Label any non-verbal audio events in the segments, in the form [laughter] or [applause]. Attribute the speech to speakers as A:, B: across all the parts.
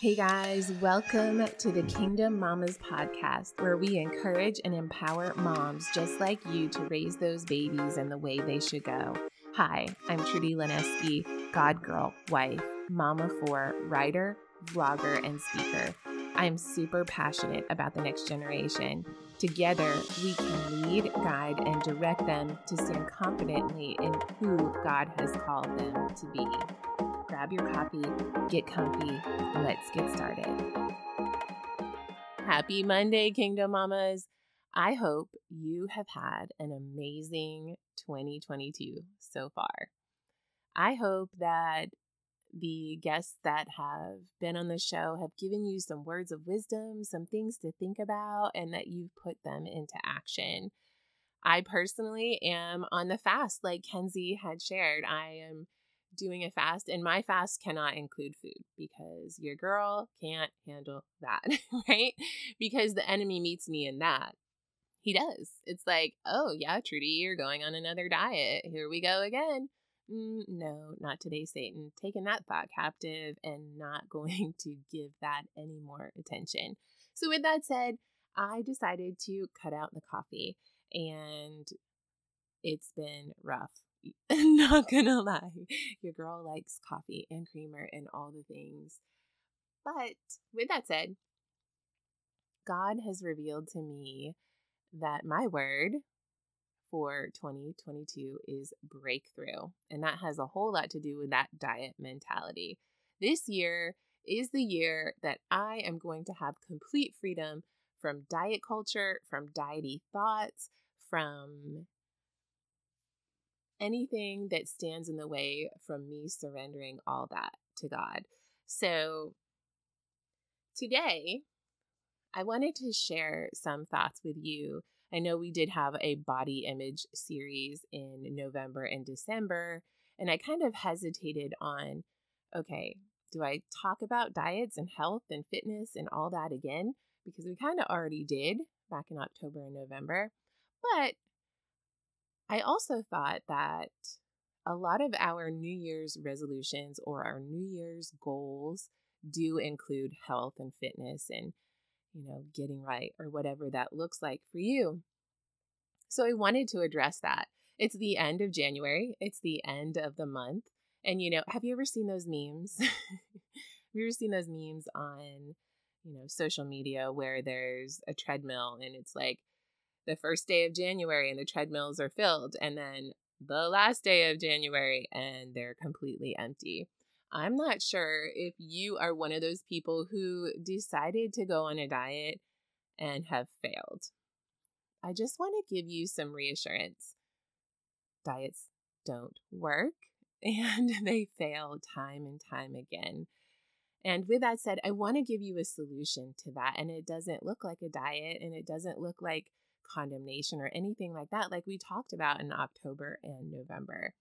A: Hey guys, welcome to the Kingdom Mamas podcast, where we encourage and empower moms just like you to raise those babies in the way they should go. Hi, I'm Trudy Lineski, God girl, wife, mama for writer, vlogger, and speaker. I'm super passionate about the next generation. Together, we can lead, guide, and direct them to stand confidently in who God has called them to be grab your coffee, get comfy, and let's get started. Happy Monday, Kingdom Mamas. I hope you have had an amazing 2022 so far. I hope that the guests that have been on the show have given you some words of wisdom, some things to think about, and that you've put them into action. I personally am on the fast, like Kenzie had shared. I am doing a fast, and my fast cannot include food because your girl can't handle that, [laughs] right? Because the enemy meets me in that. He does. It's like, oh, yeah, Trudy, you're going on another diet. Here we go again. Mm, no, not today, Satan. Taking that thought captive and not [laughs] going to give that any more attention. So, with that said, I decided to cut out the coffee and it's been rough [laughs] not gonna lie, your girl likes coffee and creamer and all the things. But with that said, God has revealed to me that my word for 2022 is breakthrough. And that has a whole lot to do with that diet mentality. This year is the year that I am going to have complete freedom from diet culture, from diety thoughts, from anything that stands in the way from me surrendering all that to God. So today, I wanted to share some thoughts with you. I know we did have a body image series in November and December, and I kind of hesitated on okay, do I talk about diets and health and fitness and all that again? Because we kind of already did back in October and November. But I also thought that a lot of our New Year's resolutions or our New Year's goals do include health and fitness and, you know, getting right or whatever that looks like for you. So I wanted to address that. It's the end of January, it's the end of the month. And, you know, have you ever seen those memes? [laughs] have you ever seen those memes on, you know, social media where there's a treadmill and it's like, the first day of January and the treadmills are filled, and then the last day of January and they're completely empty. I'm not sure if you are one of those people who decided to go on a diet and have failed. I just want to give you some reassurance. Diets don't work [laughs] and they fail time and time again. And with that said, I want to give you a solution to that. And it doesn't look like a diet and it doesn't look like condemnation or anything like that, like we talked about in October and November.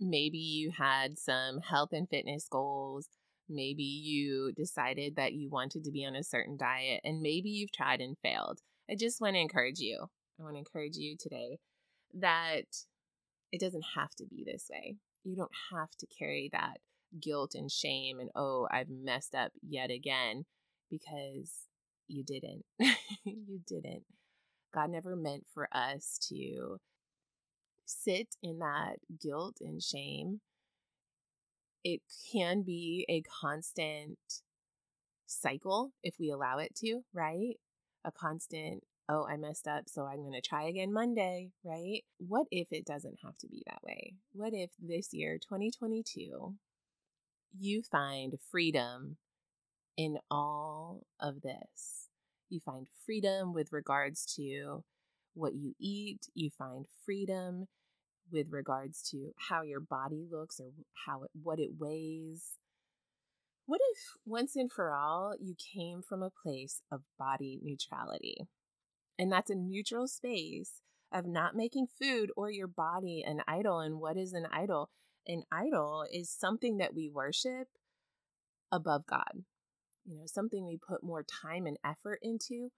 A: Maybe you had some health and fitness goals. Maybe you decided that you wanted to be on a certain diet, and maybe you've tried and failed. I just want to encourage you. I want to encourage you today that it doesn't have to be this way. You don't have to carry that guilt and shame and, oh, I've messed up yet again because you didn't. [laughs] you didn't. God never meant for us to sit in that guilt and shame. It can be a constant cycle if we allow it to, right? A constant, oh, I messed up, so I'm going to try again Monday, right? What if it doesn't have to be that way? What if this year, 2022, you find freedom in all of this? You find freedom with regards to what you eat. You find freedom with regards to how your body looks or how it, what it weighs. What if once and for all you came from a place of body neutrality? And that's a neutral space of not making food or your body an idol. And what is an idol? An idol is something that we worship above God you know, something we put more time and effort into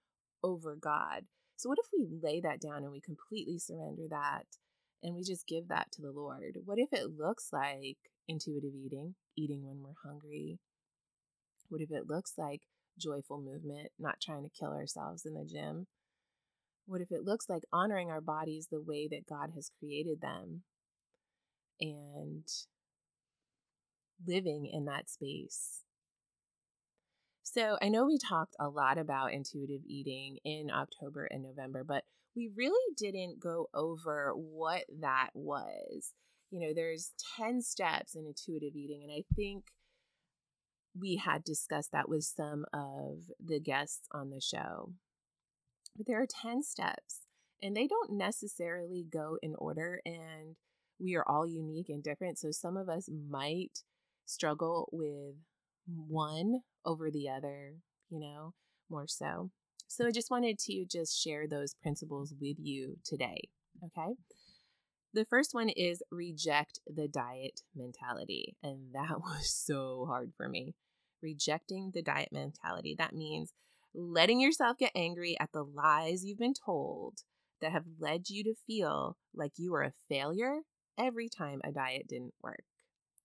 A: over God. So, what if we lay that down and we completely surrender that and we just give that to the Lord? What if it looks like intuitive eating, eating when we're hungry, What if it looks like joyful movement, not trying to kill ourselves in the gym? What if it looks like honoring our bodies the way that God has created them and living in that space? So, I know we talked a lot about intuitive eating in October and November, but we really didn't go over what that was. You know, there's 10 steps in intuitive eating, and I think we had discussed that with some of the guests on the show. But there are 10 steps, and they don't necessarily go in order, and we are all unique and different. So some of us might struggle with one over the other, you know, more so. So I just wanted to just share those principles with you today. Okay. The first one is reject the diet mentality. And that [laughs] was so hard for me. Rejecting the diet mentality. That means letting yourself get angry at the lies you've been told that have led you to feel like you are a failure every time a diet didn't work.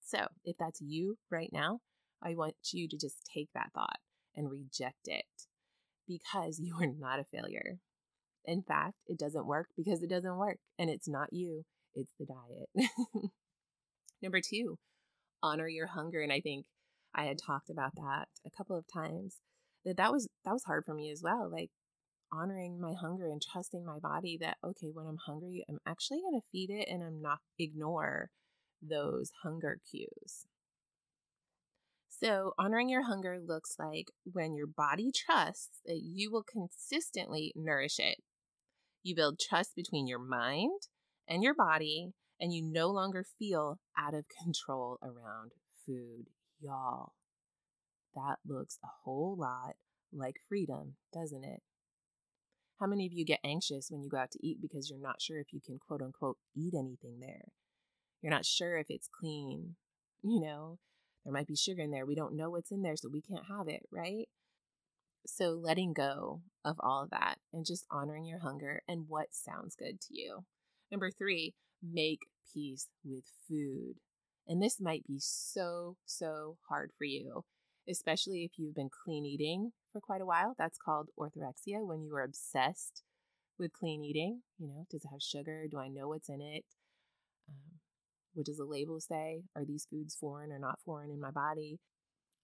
A: So, if that's you right now, I want you to just take that thought and reject it because [laughs] you are not a failure. In fact, it doesn't work because it doesn't work and it's not you, it's the diet. [laughs] Number two, honor your hunger. And I think I had talked about that a couple of times that that was that was hard for me as well like honoring my hunger and trusting my body that okay when i'm hungry i'm actually going to feed it and i'm not ignore those hunger cues so honoring your hunger looks like when your body trusts that you will consistently nourish it you build trust between your mind and your body and you no longer feel out of control around food y'all that looks a whole lot like freedom, doesn't it? How many of you get anxious when you go out to eat because you're not sure if you can quote unquote eat anything there? You're not sure if it's clean. You know, there might be sugar in there. We don't know what's in there, so we can't have it, right? So, letting go of all of that and just honoring your hunger and what sounds good to you. Number three, make peace with food. And this might be so, so hard for you especially if you've been clean eating for quite a while. That's called orthorexia when you are obsessed with clean eating. You know, does it have sugar? Do I know what's in it? Um, what does the label say? Are these foods foreign or not foreign in my body?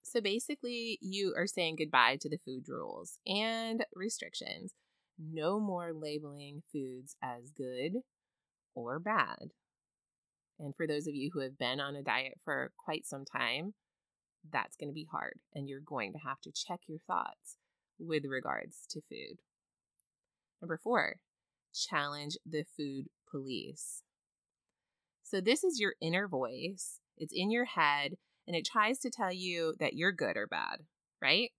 A: So basically, you are saying goodbye to the food rules and restrictions. No more labeling foods as good or bad. And for those of you who have been on a diet for quite some time, that's going to be hard and you're going to have to check your thoughts with regards to food. Number four, challenge the food police. So, this is your inner voice, it's in your head, and it tries to tell you that you're good or bad, right?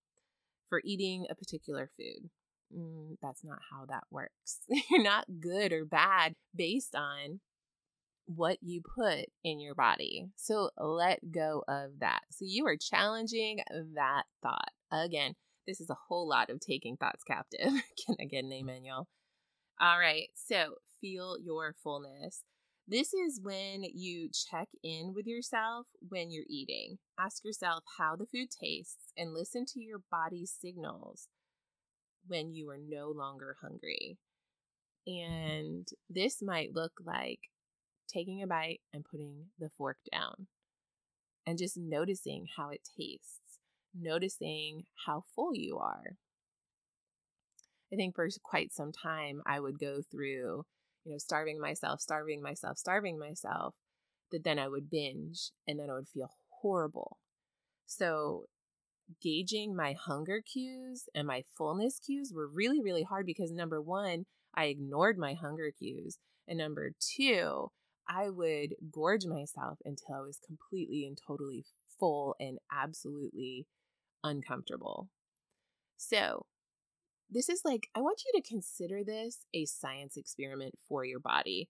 A: For eating a particular food. Mm, that's not how that works. [laughs] you're not good or bad based on what you put in your body. So let go of that. So you are challenging that thought. Again, this is a whole lot of taking thoughts captive. [laughs] Can I get an amen, y'all? All right. So feel your fullness. This is when you check in with yourself when you're eating. Ask yourself how the food tastes and listen to your body's signals when you are no longer hungry. Mm-hmm. And this might look like taking a bite and putting the fork down and just noticing how it tastes, noticing how full you are. I think for quite some time, I would go through, you know, starving myself, starving myself, starving myself, that then I would binge and then I would feel horrible. So, gauging my hunger cues and my fullness cues were really, really hard because number one, I ignored my hunger cues. And number two, I would gorge myself until I was completely and totally full and absolutely uncomfortable. So, this is like, I want you to consider this a science experiment for your body.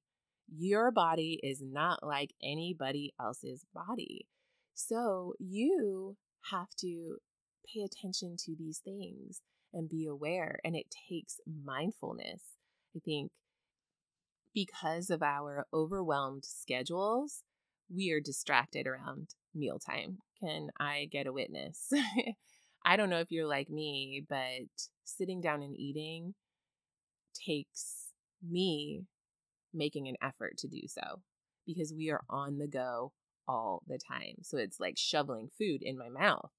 A: Your body is not like anybody else's body. So, you have to pay attention to these things and be aware. And it takes mindfulness. I think because of our overwhelmed schedules, we are distracted around mealtime. Can I get a witness? [laughs] I don't know if you're like me, but sitting down and eating takes me making an effort to do so because we are on the go all the time. So it's like shoveling food in my mouth.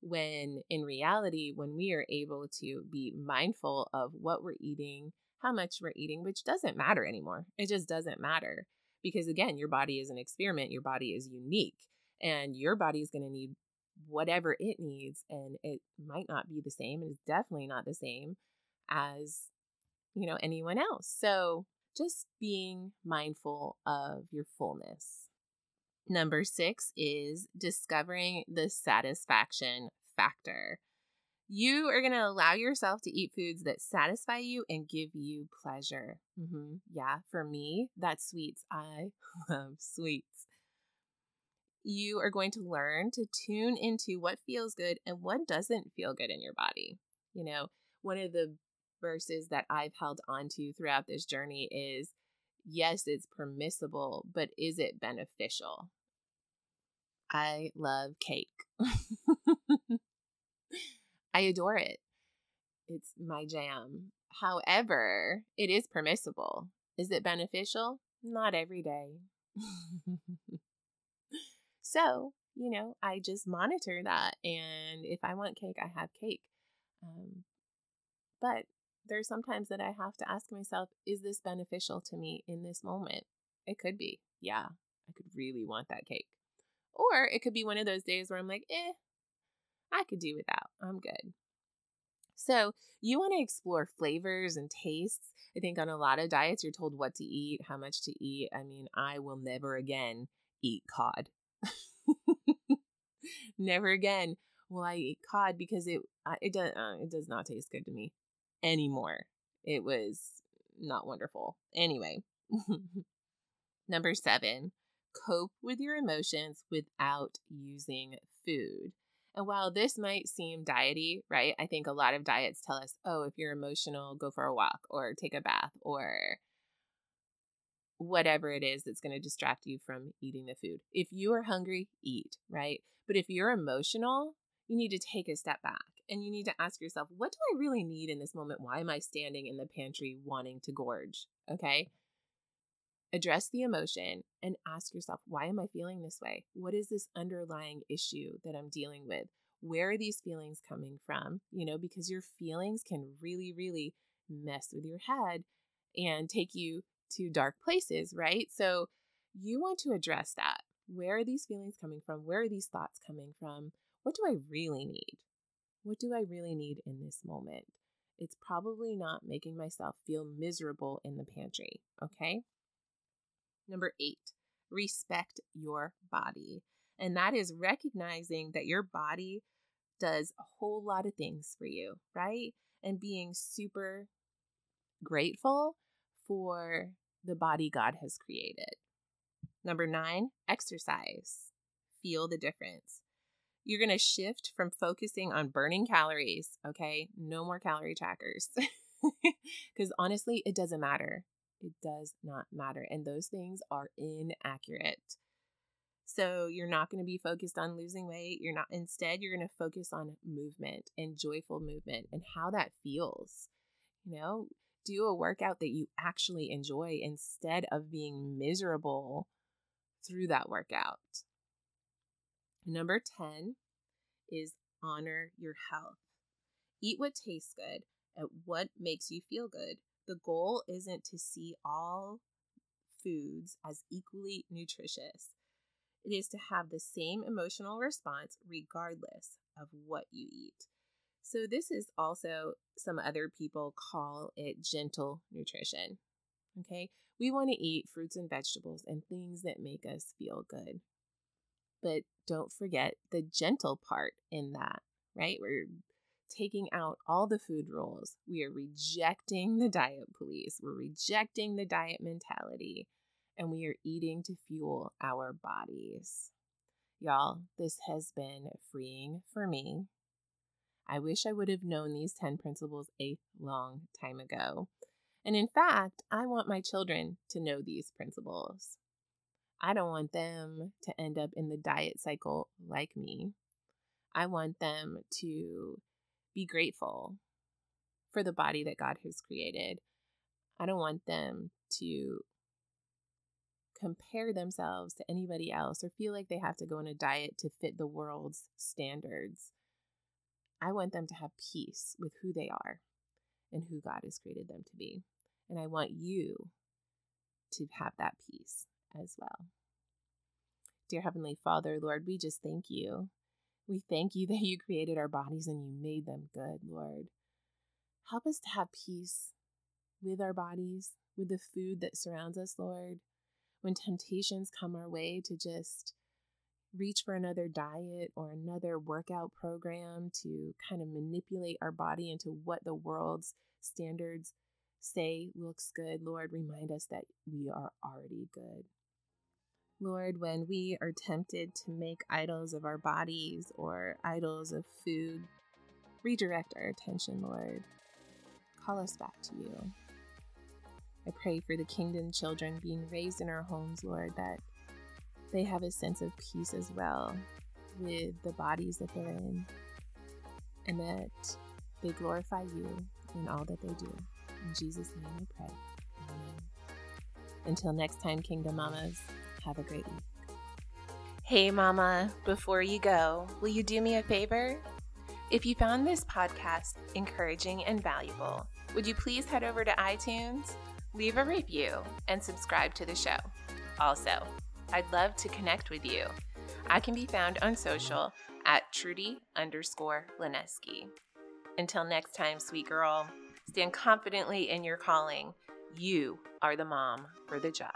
A: When in reality, when we are able to be mindful of what we're eating, how much we're eating, which doesn't matter anymore, it just doesn't matter. Because again, your body is an experiment, your body is unique, and your body is going to need whatever it needs. And it might not be the same, and it's definitely not the same as, you know, anyone else. So just being mindful of your fullness. Number six is discovering the satisfaction factor. You are going to allow yourself to eat foods that satisfy you and give you pleasure. Mm-hmm. Yeah, for me, that's sweets. I [laughs] love sweets. You are going to learn to tune into what feels good and what doesn't feel good in your body. You know, one of the verses that I've held onto throughout this journey is yes, it's permissible, but is it beneficial? I love cake. [laughs] I adore it. It's my jam. However, it is permissible. Is it beneficial? Not every day. [laughs] so, you know, I just monitor that. And if I want cake, I have cake. Um, but there's sometimes that I have to ask myself, is this beneficial to me in this moment? It could be. Yeah, I could really want that cake. Or it could be one of those days where I'm like, eh, I could do without. I'm good. So, you want to explore flavors and tastes. I think on a lot of diets, you're told what to eat, how much to eat. I mean, I will never again eat cod. [laughs] never again will I eat cod because it it does uh, it does not taste good to me anymore. It was not wonderful. Anyway, [laughs] number seven, cope with your emotions without using food. And while this might seem diety, right? I think a lot of diets tell us, oh, if you're emotional, go for a walk or take a bath or whatever it is that's going to distract you from eating the food. If you are hungry, eat, right? But if you're emotional, you need to take a step back and you need to ask yourself, what do I really need in this moment? Why am I standing in the pantry wanting to gorge? Okay. Address the emotion and ask yourself, why am I feeling this way? What is this underlying issue that I'm dealing with? Where are these feelings coming from? You know, because your feelings can really, really mess with your head and take you to dark places, right? So you want to address that. Where are these feelings coming from? Where are these thoughts coming from? What do I really need? What do I really need in this moment? It's probably not making myself feel miserable in the pantry, okay? Number eight, respect your body. And that is recognizing that your body does a whole lot of things for you, right? And being super grateful for the body God has created. Number nine, exercise. Feel the difference. You're going to shift from focusing on burning calories, okay? No more calorie trackers. [laughs] Because honestly, it doesn't matter. It does not matter. And those things are inaccurate. So you're not going to be focused on losing weight. You're not, instead, you're going to focus on movement and joyful movement and how that feels. You know, do a workout that you actually enjoy instead of being miserable through that workout. Number 10 is honor your health. Eat what tastes good and what makes you feel good. The goal isn't to see all foods as equally nutritious. It is to have the same emotional response regardless of what you eat. So, this is also some other people call it gentle nutrition. Okay, we want to eat fruits and vegetables and things that make us feel good. But don't forget the gentle part in that, right? We're taking out all the food rules. We are rejecting the diet police. We're rejecting the diet mentality. And we are eating to fuel our bodies. Y'all, this has been freeing for me. I wish I would have known these 10 principles a long time ago. And in fact, I want my children to know these principles. I don't want them to end up in the diet cycle like me. I want them to be grateful for the body that God has created. I don't want them to compare themselves to anybody else or feel like they have to go on a diet to fit the world's standards. I want them to have peace with who they are and who God has created them to be. And I want you to have that peace as well. Dear Heavenly Father, Lord, we just thank you. We thank you [laughs] that you created our bodies and you made them good, Lord. Help us to have peace with our bodies, with the food that surrounds us, Lord. When temptations come our way to just reach for another diet or another workout program to kind of manipulate our body into what the world's standards say looks good, Lord, remind us that we are already good. Lord, when we are tempted to make idols of our bodies or idols of food, redirect our attention, Lord. Call us back to you. I pray for the kingdom children being raised in our homes, Lord, that they have a sense of peace as well with the bodies that they're in, and that they glorify you in all that they do. In Jesus' name we pray. Amen. Until next time, Kingdom Mamas, have a great week.
B: Hey, Mama, before you go, will you do me a favor? If you found this podcast encouraging and valuable, would you please head over to iTunes, leave a review, and subscribe to the show? Also, I'd love to connect with you. I can be found on social at Trudy underscore Lineski. Until next time, sweet girl, stand confidently in your calling. You are the mom for the job.